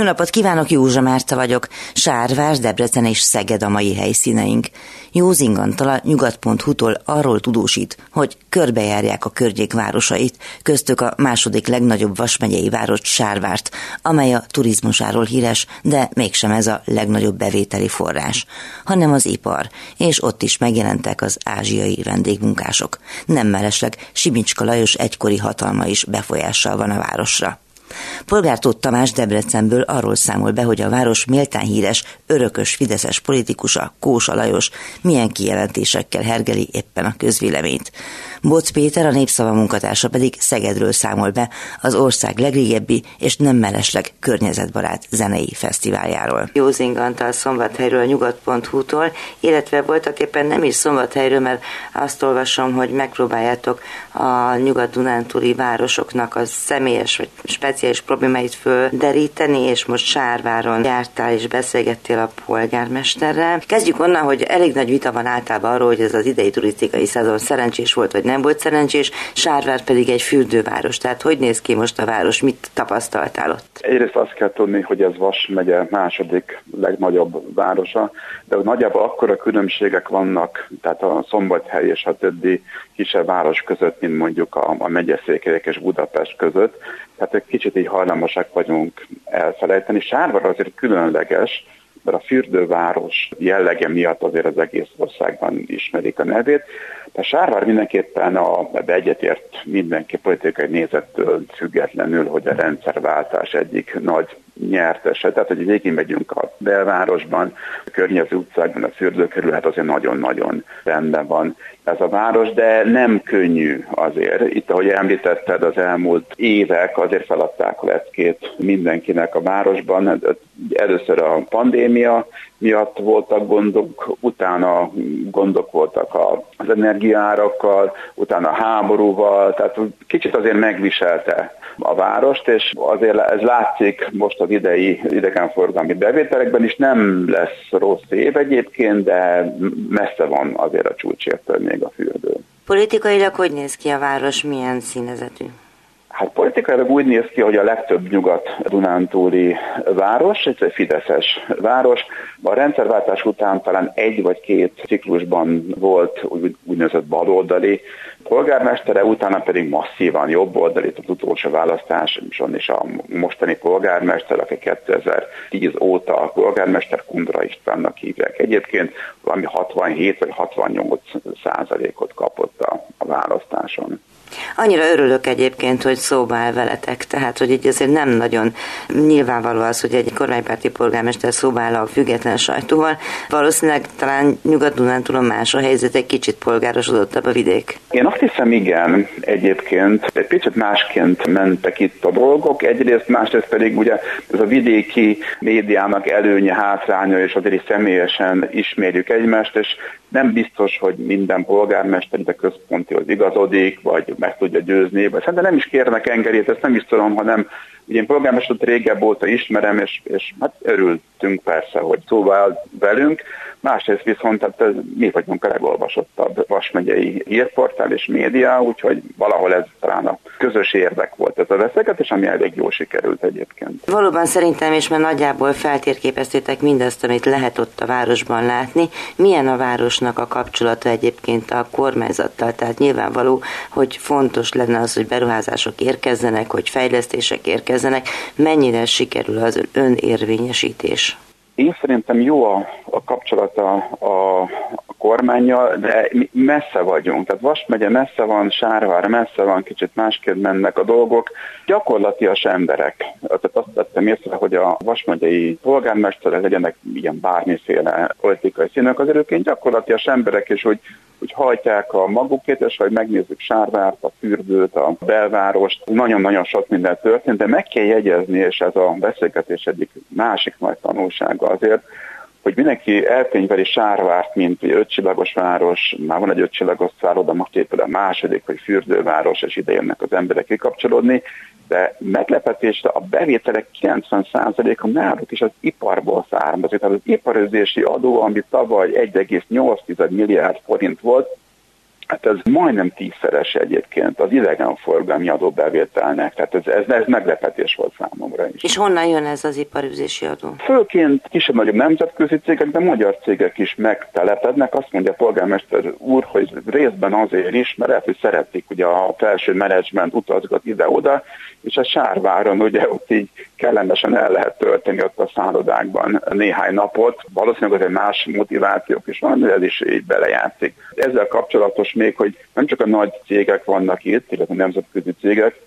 Jó napot kívánok, Józsa Márta vagyok. Sárvás, Debrecen és Szeged a mai helyszíneink. Józing Antal a nyugat.hu-tól arról tudósít, hogy körbejárják a környék városait, köztük a második legnagyobb vasmegyei város Sárvárt, amely a turizmusáról híres, de mégsem ez a legnagyobb bevételi forrás, hanem az ipar, és ott is megjelentek az ázsiai vendégmunkások. Nem mellesleg Simicska Lajos egykori hatalma is befolyással van a városra. Polgár Tóth Tamás Debrecenből arról számol be, hogy a város méltán híres, örökös fideszes politikusa, Kósa Lajos milyen kijelentésekkel hergeli éppen a közvéleményt. Boc Péter, a Népszava munkatársa pedig Szegedről számol be az ország legrégebbi és nem mellesleg környezetbarát zenei fesztiváljáról. Józing Antal Szombathelyről, nyugat.hu-tól, illetve voltak éppen nem is Szombathelyről, mert azt olvasom, hogy megpróbáljátok a nyugat-dunántúli városoknak a személyes vagy speciális problémáit földeríteni, és most Sárváron jártál és beszélgettél a polgármesterrel. Kezdjük onnan, hogy elég nagy vita van általában arról, hogy ez az idei turisztikai szezon szerencsés volt, vagy nem volt szerencsés, Sárvár pedig egy fürdőváros. Tehát hogy néz ki most a város, mit tapasztaltál ott? Egyrészt azt kell tudni, hogy ez Vas megye második legnagyobb városa, de nagyjából akkora különbségek vannak, tehát a Szombathely és a többi kisebb város között, mint mondjuk a, a megyeszékelyek és Budapest között. Tehát egy kicsit így hajlamosak vagyunk elfelejteni. Sárvár azért különleges, mert a fürdőváros jellege miatt azért az egész országban ismerik a nevét. A Sárvár mindenképpen a, egyetért mindenki politikai nézettől függetlenül, hogy a rendszerváltás egyik nagy nyertese. Tehát, hogy végig megyünk a belvárosban, a környező utcákban, a fürdőkerül, hát azért nagyon-nagyon rendben van ez a város, de nem könnyű azért. Itt, ahogy említetted, az elmúlt évek azért feladták a leckét mindenkinek a városban. Először a pandémia miatt voltak gondok, utána gondok voltak az energiárakkal, utána a háborúval, tehát kicsit azért megviselte a várost, és azért ez látszik most az idei idegenforgalmi bevételekben is, nem lesz rossz év egyébként, de messze van azért a csúcsértől még a fürdő. Politikailag hogy néz ki a város, milyen színezetű? Hát politikailag úgy néz ki, hogy a legtöbb nyugat-dunántúli város, ez egy fideszes város. A rendszerváltás után talán egy vagy két ciklusban volt úgy, úgynevezett baloldali polgármestere, utána pedig masszívan jobboldali, az utolsó választáson is a mostani polgármester, aki 2010 óta a polgármester Kundra Istvánnak hívják. Egyébként valami 67 vagy 68 százalékot kapott a választáson. Annyira örülök egyébként, hogy szóba áll veletek, tehát hogy így azért nem nagyon nyilvánvaló az, hogy egy kormánypárti polgármester szóba áll a független sajtóval. Valószínűleg talán Nyugat-Dunántúlon más a helyzet, egy kicsit polgárosodottabb a vidék. Én azt hiszem igen, egyébként egy picit másként mentek itt a dolgok, egyrészt, másrészt pedig ugye ez a vidéki médiának előnye, hátránya, és azért is személyesen ismerjük egymást, és nem biztos, hogy minden polgármester a központihoz igazodik, vagy meg tudja győzni, szerintem nem is kérnek engedélyt, ezt nem is tudom, hanem ugye én polgármestert régebb óta ismerem, és, és hát örültünk persze, hogy szóval velünk, Másrészt viszont tehát mi vagyunk a legolvasottabb Vasmegyei hírportál és média, úgyhogy valahol ez talán a közös érdek volt ez a veszekedés, ami elég jól sikerült egyébként. Valóban szerintem is, mert nagyjából feltérképeztétek mindazt, amit lehet ott a városban látni. Milyen a városnak a kapcsolata egyébként a kormányzattal? Tehát nyilvánvaló, hogy fontos lenne az, hogy beruházások érkezzenek, hogy fejlesztések érkezzenek. Mennyire sikerül az önérvényesítés? Én szerintem jó a, a kapcsolata a, kormányjal, de messze vagyunk. Tehát Vas megye messze van, Sárvár messze van, kicsit másképp mennek a dolgok. Gyakorlatias emberek. Tehát azt tettem észre, hogy a Vas megyei polgármesterek legyenek ilyen bármiféle politikai színök, az erőként gyakorlatias emberek, és hogy hogy hajtják a magukét, és hogy megnézzük Sárvárt, a fürdőt, a belvárost, nagyon-nagyon sok minden történt, de meg kell jegyezni, és ez a beszélgetés egyik másik nagy tanulsága azért, hogy mindenki elkönyveli Sárvárt, mint egy ötcsillagos város, már van egy ötcsillagos szálloda, most épül a második, hogy fürdőváros, és ide jönnek az emberek kikapcsolódni, de meglepetésre a bevételek 90%-a náluk is az iparból származik. Tehát az iparözési adó, ami tavaly 1,8 milliárd forint volt, Hát ez majdnem tízszeres egyébként az idegenforgalmi adóbevételnek, tehát ez, ez, ez meglepetés volt számomra is. És honnan jön ez az iparüzési adó? Főként kisebb-nagyobb nemzetközi cégek, de magyar cégek is megtelepednek. Azt mondja a polgármester úr, hogy részben azért is, mert lehet, hogy szeretik ugye a felső menedzsment utazgat ide-oda, és a Sárváron ugye ott így kellemesen el lehet tölteni ott a szállodákban néhány napot. Valószínűleg azért más motivációk is van, ez is így belejátszik. Ezzel kapcsolatos még, hogy nem csak a nagy cégek vannak itt, illetve nemzetközi cégek,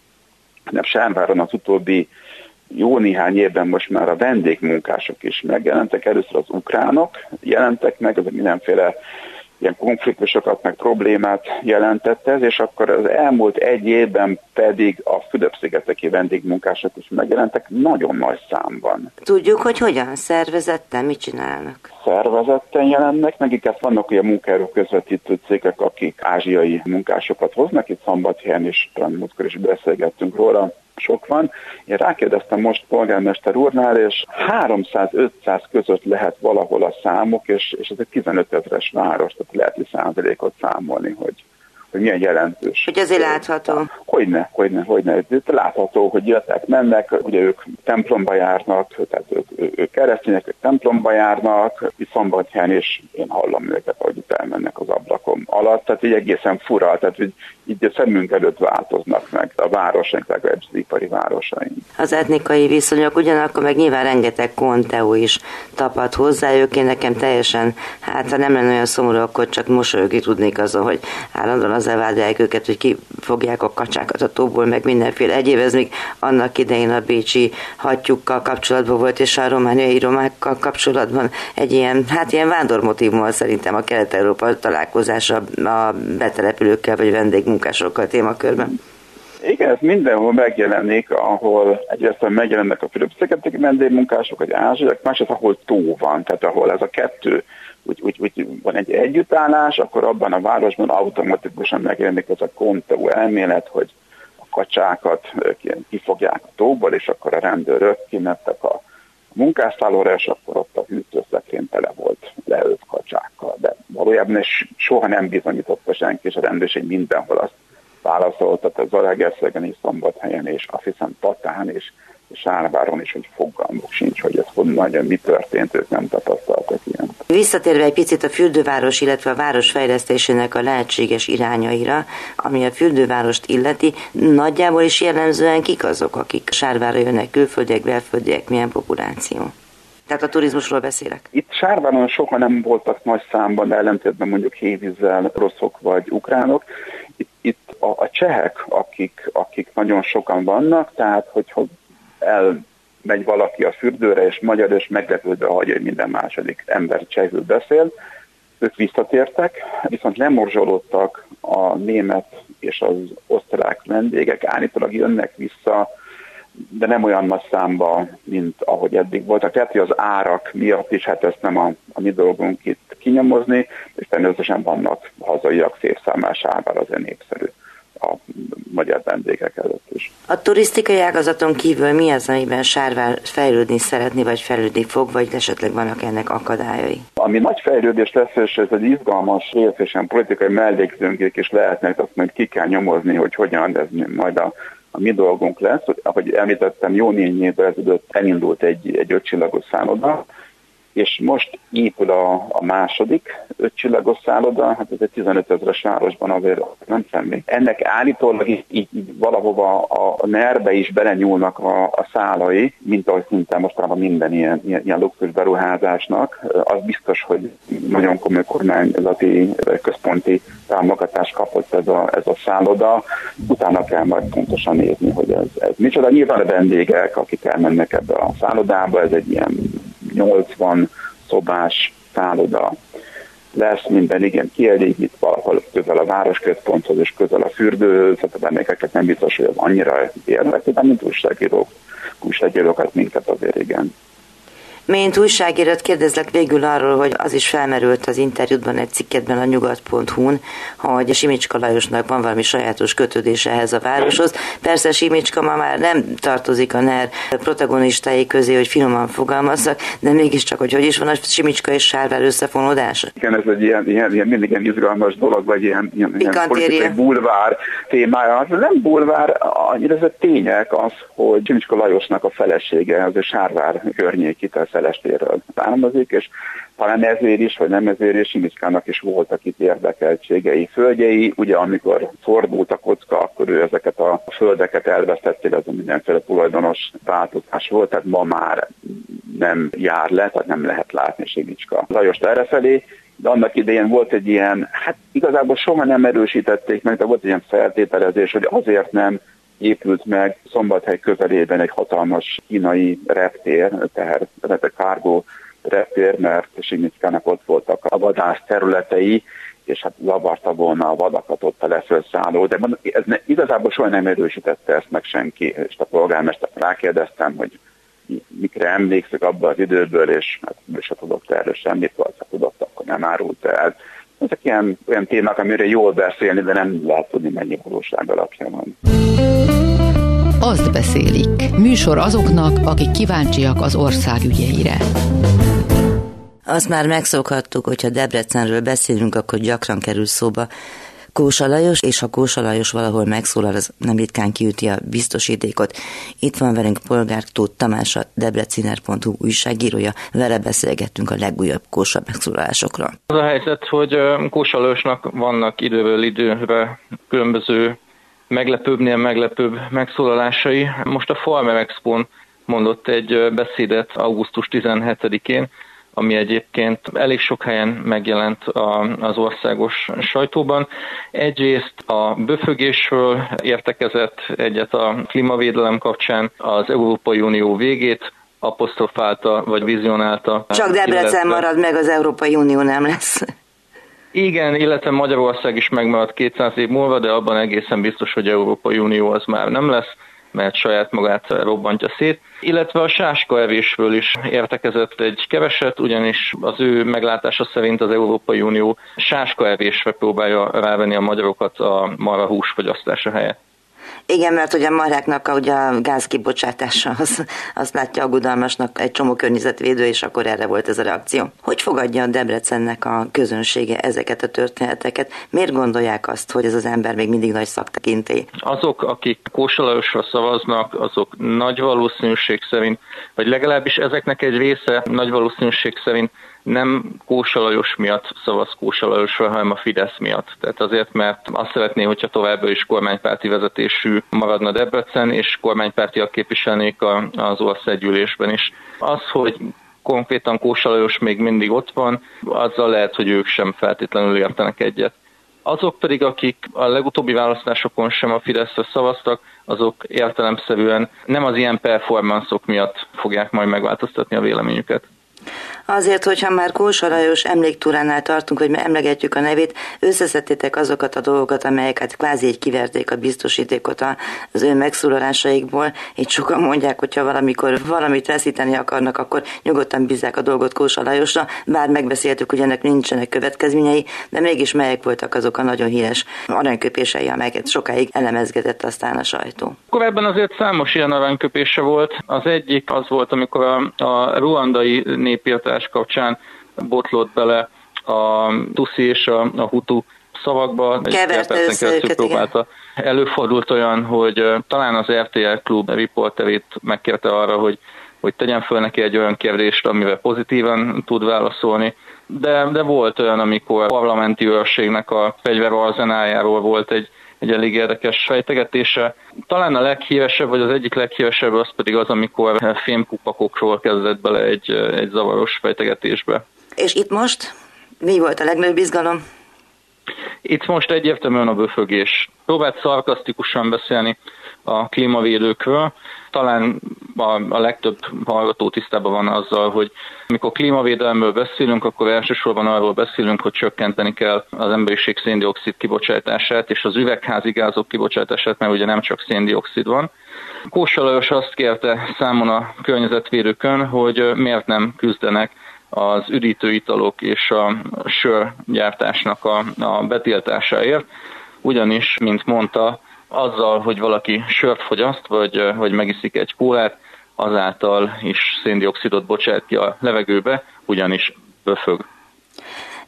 hanem Sárváron az utóbbi jó néhány évben most már a vendégmunkások is megjelentek. Először az ukránok jelentek meg, ez mindenféle ilyen konfliktusokat, meg problémát jelentett ez, és akkor az elmúlt egy évben pedig a Fülöp-szigeteki vendégmunkások is megjelentek nagyon nagy számban. Tudjuk, hogy hogyan szervezetten, mit csinálnak? Szervezetten jelennek, meg inkább vannak olyan munkaerő közvetítő cégek, akik ázsiai munkásokat hoznak, itt Szombathelyen is, talán múltkor is beszélgettünk róla, sok van. Én rákérdeztem most polgármester úrnál, és 300-500 között lehet valahol a számok, és, és ez egy 15 ezeres város, tehát lehet százalékot számolni, hogy, hogy milyen jelentős. Hogy azért látható. Hogyne, hogyne, hogyne. Látható, hogy jöttek, mennek, ugye ők templomba járnak, tehát ők, ők keresztények, ők templomba járnak, itt szombatján is én hallom őket, hogy itt elmennek az ablakom alatt, tehát így egészen fura, tehát hogy így a szemünk előtt változnak meg a városaink, legalábbis az ipari városaink. Az etnikai viszonyok, ugyanakkor meg nyilván rengeteg konteó is tapad hozzájuk, én nekem teljesen, hát ha nem lenne olyan szomorú, akkor csak mosolyogni tudnék azon, hogy állandóan azzal vádolják őket, hogy kifogják a kacsákat a tóból, meg mindenféle egyéb, ez még annak idején a bécsi hattyukkal kapcsolatban volt, és a romániai romákkal kapcsolatban egy ilyen, hát ilyen vándormotívummal szerintem a kelet-európa találkozása a betelepülőkkel vagy vendégmunkásokkal témakörben. Igen, ez mindenhol megjelenik, ahol egyrészt megjelennek a Fülöp-szigeteki vendégmunkások, vagy ázsiak, másrészt ahol tó van, tehát ahol ez a kettő úgy, úgy, úgy van egy együttállás, akkor abban a városban automatikusan megjelenik ez a konteó elmélet, hogy a kacsákat kifogják a tóból, és akkor a rendőrök kimentek a munkásszállóra, és akkor ott a hűtőszekrény tele volt leölt kacsákkal. De valójában is soha nem bizonyította senki, és a rendőrség mindenhol azt válaszolta, tehát Zalaegerszegen és Szombathelyen, és azt hiszem Tatán, és és Árváron is, hogy fogalmuk sincs, hogy ez honnan, mi történt, ők nem tapasztaltak ilyen. Visszatérve egy picit a fürdőváros, illetve a város fejlesztésének a lehetséges irányaira, ami a fürdővárost illeti, nagyjából is jellemzően kik azok, akik Sárvára jönnek, külföldiek, belföldiek, milyen populáció? Tehát a turizmusról beszélek. Itt Sárváron sokan nem voltak nagy számban, de ellentétben mondjuk hévízzel rosszok vagy ukránok. Itt, itt a, a csehek, akik, akik nagyon sokan vannak, tehát hogy elmegy valaki a fürdőre, és magyar, és meglepődve hagyja, hogy minden második ember csehül beszél. Ők visszatértek, viszont nem morzsolódtak a német és az osztrák vendégek, állítólag jönnek vissza, de nem olyan nagy számba, mint ahogy eddig voltak. Tehát, hogy az árak miatt is, hát ezt nem a, a mi dolgunk itt kinyomozni, és természetesen vannak hazaiak szép számás árval azért népszerű a magyar vendégek előtt is. A turisztikai ágazaton kívül mi az, amiben Sárvár fejlődni szeretni, vagy fejlődni fog, vagy esetleg vannak ennek akadályai? Ami nagy fejlődés lesz, és ez egy izgalmas, részesen politikai mellékzőnkét is lehetnek, azt majd ki kell nyomozni, hogy hogyan, ez majd a a mi dolgunk lesz, ahogy említettem, jó négy évvel ezelőtt elindult egy, egy ötcsillagos szálloda, és most épül a, a második ötcsillagos szálloda, hát ez egy 15 ezeres városban azért nem semmi. Ennek állítólag így, így, valahova a, a nerbe is belenyúlnak a, a szálai, mint ahogy szinte mostanában minden ilyen, ilyen, ilyen luxus beruházásnak. Az biztos, hogy nagyon komoly kormányzati központi támogatást kapott ez a, ez a szálloda. Utána kell majd pontosan nézni, hogy ez, ez micsoda. Nyilván a vendégek, akik elmennek ebbe a szállodába, ez egy ilyen 80 szobás szálloda lesz, minden igen kielégít valahol közel a városközponthoz és közel a fürdőhöz, tehát a vendégeket nem biztos, hogy az annyira érdekli, de mint újságírók, újságírókat minket azért igen. Mint újságírót kérdezlek végül arról, hogy az is felmerült az interjútban egy cikkedben a nyugat.hu-n, hogy Simicska Lajosnak van valami sajátos kötődése ehhez a városhoz. Persze Simicska ma már nem tartozik a NER protagonistái közé, hogy finoman fogalmazzak, de mégiscsak, hogy hogy is van a Simicska és Sárvár összefonódása? Igen, ez egy ilyen, ilyen, ilyen mindig ilyen izgalmas dolog, vagy ilyen, ilyen, ilyen politikai bulvár témája. Az nem bulvár, annyira ez a tények az, hogy Simicska Lajosnak a felesége, az a Sárvár környéki Szelestéről származik, és talán ezért is, vagy nem ezért is, Simickának is voltak itt érdekeltségei, földjei. Ugye amikor fordult a kocka, akkor ő ezeket a földeket elvesztettél, ez a mindenféle tulajdonos változás volt, tehát ma már nem jár le, tehát nem lehet látni Simicska Lajost errefelé, de annak idején volt egy ilyen, hát igazából soha nem erősítették meg, de volt egy ilyen feltételezés, hogy azért nem épült meg Szombathely közelében egy hatalmas kínai reptér, tehát a cargo reptér, mert Signickának ott voltak a vadász területei, és hát zavarta volna a vadakat ott a lefölszálló, de ez ne, igazából soha nem erősítette ezt meg senki, és a polgármester rákérdeztem, hogy mikre emlékszik abban az időből, és hát ő se tudott erről semmit, ha tudott, akkor nem árult el. Ezek ilyen, olyan témák, amire jól beszélni, de nem lehet tudni, mennyi valóság alapja van. Azt beszélik. Műsor azoknak, akik kíváncsiak az ország ügyeire. Azt már megszokhattuk, hogyha Debrecenről beszélünk, akkor gyakran kerül szóba Kósa Lajos, és ha Kósa Lajos valahol megszólal, az nem ritkán kiüti a biztosítékot. Itt van velünk polgár Tóth Tamás, a debreciner.hu újságírója, vele beszélgettünk a legújabb Kósa megszólalásokról. Az a helyzet, hogy Kósa Lajosnak vannak időből időre különböző meglepőbbnél meglepőbb megszólalásai. Most a Farmer expo mondott egy beszédet augusztus 17-én, ami egyébként elég sok helyen megjelent az országos sajtóban. Egyrészt a böfögésről értekezett egyet a klímavédelem kapcsán az Európai Unió végét, apostrofálta vagy vizionálta. Csak Debrecen illetve... marad meg, az Európai Unió nem lesz. Igen, illetve Magyarország is megmarad 200 év múlva, de abban egészen biztos, hogy Európai Unió az már nem lesz mert saját magát robbantja szét. Illetve a sáska evésről is értekezett egy keveset, ugyanis az ő meglátása szerint az Európai Unió sáska evésre próbálja rávenni a magyarokat a marha hús fogyasztása helyett. Igen, mert ugye a marháknak a, ugye a gáz kibocsátása, az, azt látja aggodalmasnak egy csomó környezetvédő, és akkor erre volt ez a reakció. Hogy fogadja a Debrecennek a közönsége ezeket a történeteket? Miért gondolják azt, hogy ez az ember még mindig nagy szaktekintély? Azok, akik Kósalajosra szavaznak, azok nagy valószínűség szerint, vagy legalábbis ezeknek egy része nagy valószínűség szerint nem Kósa Lajos miatt szavaz Kósa Lajosra, hanem a Fidesz miatt. Tehát azért, mert azt szeretné, hogyha továbbra is kormánypárti vezetésű maradna Debrecen, és kormánypártiak képviselnék az országgyűlésben is. Az, hogy konkrétan Kósa Lajos még mindig ott van, azzal lehet, hogy ők sem feltétlenül értenek egyet. Azok pedig, akik a legutóbbi választásokon sem a Fideszre szavaztak, azok értelemszerűen nem az ilyen performanszok miatt fogják majd megváltoztatni a véleményüket. Azért, hogyha már Kósa Lajos emléktúránál tartunk, hogy emlegetjük a nevét, összeszedtétek azokat a dolgokat, amelyeket kvázi egy kiverték a biztosítékot az ő megszólalásaikból. Így sokan mondják, hogyha valamikor valamit veszíteni akarnak, akkor nyugodtan bízzák a dolgot Kósa Lajosra, bár megbeszéltük, hogy ennek nincsenek következményei, de mégis melyek voltak azok a nagyon híres aranyköpései, amelyeket sokáig elemezgetett aztán a sajtó. Korábban azért számos ilyen aranyköpése volt. Az egyik az volt, amikor a, a ruandai népírtás kapcsán botlott bele a Tuszi és a, a Hutu szavakba, egy próbálta. Előfordult olyan, hogy talán az RTL klub riporterét megkérte arra, hogy, hogy tegyen föl neki egy olyan kérdést, amivel pozitívan tud válaszolni, de, de volt olyan, amikor a parlamenti őrségnek a fegyverarzenájáról volt egy, egy elég érdekes fejtegetése. Talán a leghíresebb, vagy az egyik leghíresebb az pedig az, amikor fémkupakokról kezdett bele egy, egy zavaros fejtegetésbe. És itt most mi volt a legnagyobb izgalom? Itt most egyértelműen a böfögés. Próbált szarkasztikusan beszélni a klímavédőkről. Talán a, a legtöbb hallgató tisztában van azzal, hogy amikor klímavédelemről beszélünk, akkor elsősorban arról beszélünk, hogy csökkenteni kell az emberiség széndiokszid kibocsátását és az üvegházi gázok kibocsátását, mert ugye nem csak széndiokszid van. Kósa Lajos azt kérte számon a környezetvédőkön, hogy miért nem küzdenek az üdítőitalok és a sörgyártásnak a, a betiltásáért, ugyanis, mint mondta, azzal, hogy valaki sört fogyaszt, vagy, vagy megiszik egy kólát, azáltal is széndiokszidot bocsát ki a levegőbe, ugyanis böfög.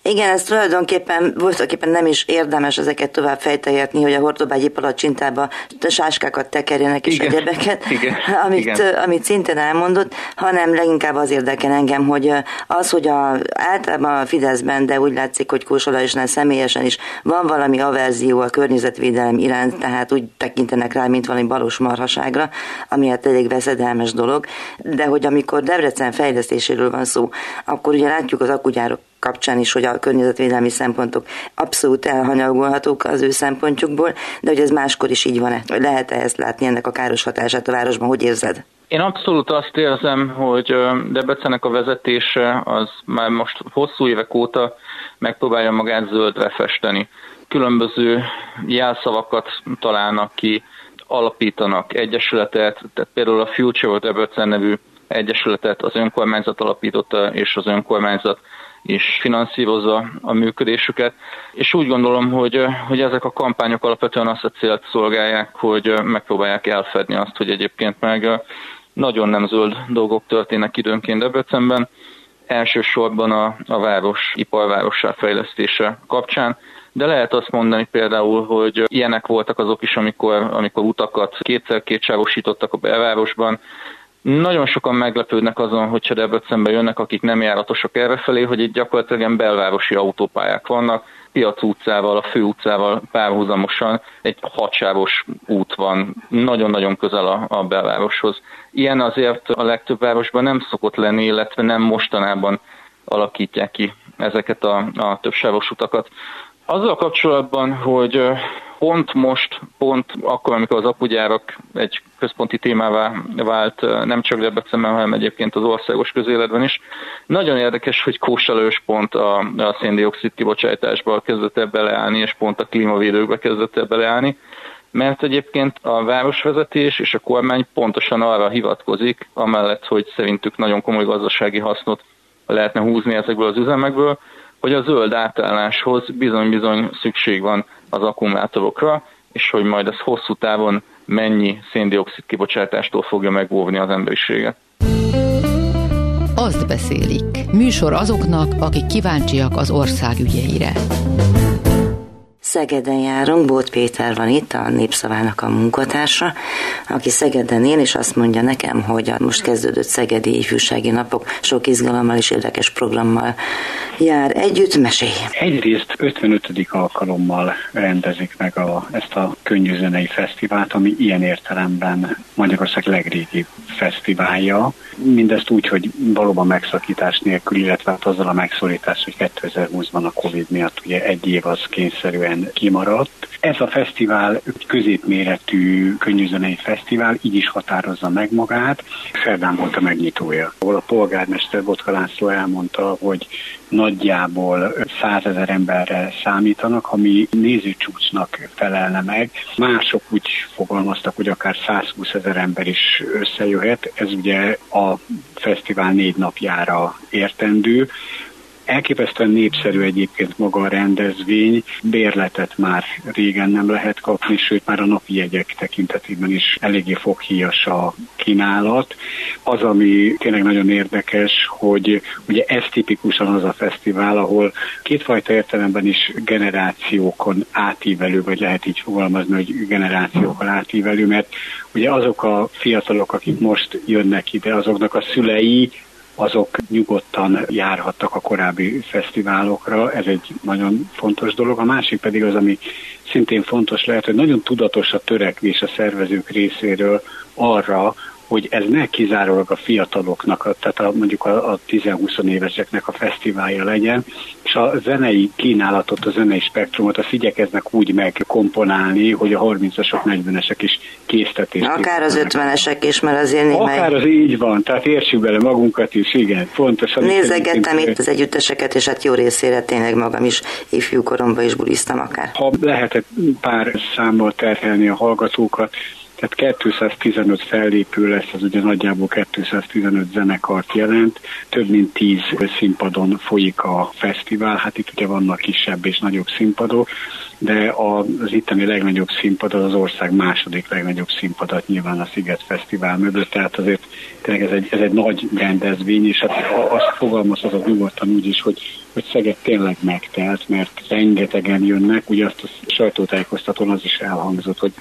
Igen, ez tulajdonképpen voltaképpen nem is érdemes ezeket tovább fejtegetni, hogy a hordobágyi palacsintába sáskákat tekerjenek és egyebeket, Igen. Amit, Igen. amit szintén elmondott, hanem leginkább az érdekel engem, hogy az, hogy a, általában a Fideszben, de úgy látszik, hogy Kósola is nem személyesen is van valami averzió a környezetvédelem iránt, tehát úgy tekintenek rá, mint valami balos marhaságra, ami hát elég veszedelmes dolog, de hogy amikor Debrecen fejlesztéséről van szó, akkor ugye látjuk az akugyárok kapcsán is, hogy a környezetvédelmi szempontok abszolút elhanyagolhatók az ő szempontjukból, de hogy ez máskor is így van-e? Lehet-e ezt látni ennek a káros hatását a városban? Hogy érzed? Én abszolút azt érzem, hogy Debrecennek a vezetése az már most hosszú évek óta megpróbálja magát zöldre festeni. Különböző jelszavakat találnak ki, alapítanak egyesületet, tehát például a Future Debrecen nevű egyesületet az önkormányzat alapította, és az önkormányzat is finanszírozza a működésüket, és úgy gondolom, hogy, hogy ezek a kampányok alapvetően azt a célt szolgálják, hogy megpróbálják elfedni azt, hogy egyébként meg nagyon nem zöld dolgok történnek időnként Debrecenben, elsősorban a, a város iparvárossá fejlesztése kapcsán, de lehet azt mondani például, hogy ilyenek voltak azok is, amikor, amikor utakat kétszer kétsávosítottak a belvárosban, nagyon sokan meglepődnek azon, hogyha Debrecenbe jönnek, akik nem járatosak errefelé, hogy itt gyakorlatilag belvárosi autópályák vannak, Piac utcával, a fő utcával párhuzamosan egy hatsávos út van, nagyon-nagyon közel a, a belvároshoz. Ilyen azért a legtöbb városban nem szokott lenni, illetve nem mostanában alakítják ki ezeket a, a többsávos utakat. Azzal kapcsolatban, hogy pont most, pont akkor, amikor az apugyárak egy központi témává vált, nem csak Debrecenben, hanem egyébként az országos közéletben is. Nagyon érdekes, hogy Kósa pont a, a széndiokszid kibocsátásba kezdett el beleállni, és pont a klímavédőkbe kezdett el beleállni, mert egyébként a városvezetés és a kormány pontosan arra hivatkozik, amellett, hogy szerintük nagyon komoly gazdasági hasznot lehetne húzni ezekből az üzemekből, hogy a zöld átálláshoz bizony-bizony szükség van az akkumulátorokra, és hogy majd ez hosszú távon mennyi széndiokszid kibocsátástól fogja megóvni az emberiséget. Azt beszélik. Műsor azoknak, akik kíváncsiak az ország ügyeire. Szegeden járunk, Bót Péter van itt, a Népszavának a munkatársa, aki Szegeden él, és azt mondja nekem, hogy a most kezdődött Szegedi ifjúsági napok sok izgalommal és érdekes programmal jár együtt. Mesélj! Egyrészt 55. alkalommal rendezik meg a, ezt a könnyűzenei fesztivált, ami ilyen értelemben Magyarország legrégibb fesztiválja. Mindezt úgy, hogy valóban megszakítás nélkül, illetve hát azzal a megszólítás, hogy 2020-ban a Covid miatt ugye egy év az kényszerűen kimaradt. Ez a fesztivál középméretű könnyűzenei fesztivál, így is határozza meg magát. Szerdán volt a megnyitója, ahol a polgármester Botka László elmondta, hogy nagyjából százezer emberre számítanak, ami nézőcsúcsnak felelne meg. Mások úgy fogalmaztak, hogy akár 120 ezer ember is összejöhet. Ez ugye a fesztivál négy napjára értendő. Elképesztően népszerű egyébként maga a rendezvény, bérletet már régen nem lehet kapni, sőt már a napi jegyek tekintetében is eléggé foghíjas a kínálat. Az, ami tényleg nagyon érdekes, hogy ugye ez tipikusan az a fesztivál, ahol kétfajta értelemben is generációkon átívelő, vagy lehet így fogalmazni, hogy generációkon átívelő, mert ugye azok a fiatalok, akik most jönnek ide, azoknak a szülei azok nyugodtan járhattak a korábbi fesztiválokra, ez egy nagyon fontos dolog. A másik pedig az, ami szintén fontos lehet, hogy nagyon tudatos a törekvés a szervezők részéről arra, hogy ez ne kizárólag a fiataloknak, tehát a, mondjuk a, a 10-20 éveseknek a fesztiválja legyen, és a zenei kínálatot, a zenei spektrumot azt igyekeznek úgy megkomponálni, hogy a 30-asok, 40-esek is késztetést. Akár az 50-esek is, mert azért némely... Akár az így van, tehát értsük bele magunkat is, igen, fontos. Nézegettem itt az együtteseket, és hát jó részére tényleg magam is ifjú koromban is buliztam akár. Ha lehetett pár számmal terhelni a hallgatókat, tehát 215 fellépő lesz, az ugye nagyjából 215 zenekart jelent, több mint 10 színpadon folyik a fesztivál, hát itt ugye vannak kisebb és nagyobb színpadok, de az itteni legnagyobb színpad az, az ország második legnagyobb színpadat nyilván a Sziget Fesztivál mögött, tehát azért tényleg ez egy, ez egy nagy rendezvény, és hát azt fogalmazhatok nyugodtan úgy is, hogy, hogy Szeged tényleg megtelt, mert rengetegen jönnek, ugye azt a sajtótájékoztatón az is elhangzott, hogy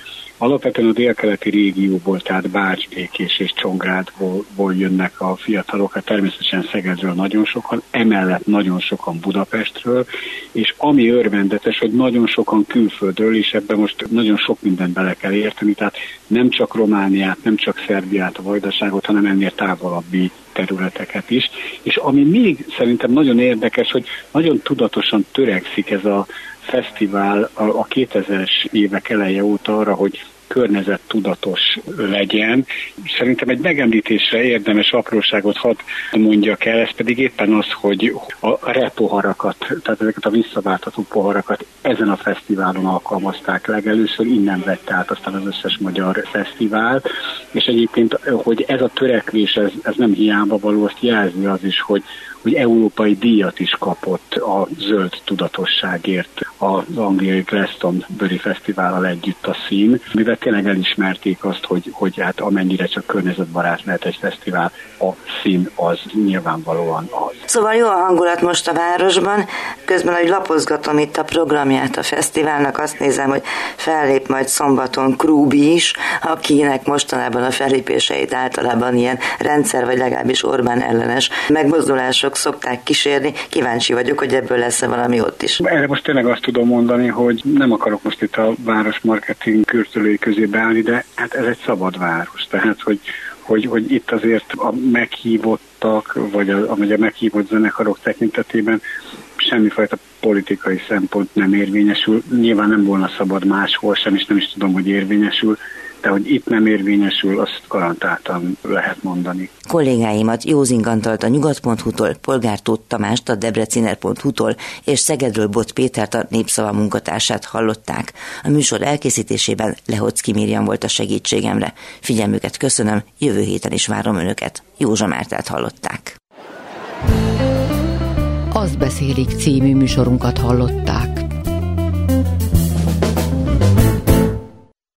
Alapvetően a délkeleti régióból, tehát Bács, Békés és Csongrádból jönnek a fiatalok, hát természetesen Szegedről nagyon sokan, emellett nagyon sokan Budapestről, és ami örvendetes, hogy nagyon sokan külföldről, és ebben most nagyon sok mindent bele kell érteni, tehát nem csak Romániát, nem csak Szerbiát, a Vajdaságot, hanem ennél távolabbi területeket is. És ami még szerintem nagyon érdekes, hogy nagyon tudatosan törekszik ez a fesztivál a 2000-es évek eleje óta arra, hogy környezettudatos legyen. Szerintem egy megemlítésre érdemes apróságot hadd mondjak el, ez pedig éppen az, hogy a repoharakat, tehát ezeket a visszaváltató poharakat ezen a fesztiválon alkalmazták legelőször, innen vett át aztán az összes magyar fesztivál, és egyébként, hogy ez a törekvés, ez, ez nem hiába való, azt jelzi az is, hogy hogy európai díjat is kapott a zöld tudatosságért az angliai Glastonbury Fesztivállal együtt a szín, mivel tényleg elismerték azt, hogy, hogy hát amennyire csak környezetbarát lehet egy fesztivál, a szín az nyilvánvalóan az. Szóval jó a hangulat most a városban, közben, hogy lapozgatom itt a programját a fesztiválnak, azt nézem, hogy fellép majd szombaton Krúbi is, akinek mostanában a fellépéseit általában ilyen rendszer, vagy legalábbis Orbán ellenes megmozdulások szokták kísérni. Kíváncsi vagyok, hogy ebből lesz-e valami ott is. Erre most tényleg azt tudom mondani, hogy nem akarok most itt a város marketing kürtölői közé beállni, de hát ez egy szabad város. Tehát, hogy hogy, hogy itt azért a meghívottak, vagy a, a, a meghívott zenekarok tekintetében semmifajta politikai szempont nem érvényesül. Nyilván nem volna szabad máshol sem, és nem is tudom, hogy érvényesül de hogy itt nem érvényesül, azt garantáltan lehet mondani. Kollégáimat Józing Antalt a nyugat.hu-tól, Polgár Tóth Tamást a debreciner.hu-tól és Szegedről Bot Pétert a Népszava munkatársát hallották. A műsor elkészítésében Lehocki Miriam volt a segítségemre. Figyelmüket köszönöm, jövő héten is várom Önöket. Józsa Mártát hallották. Azt beszélik című műsorunkat hallották.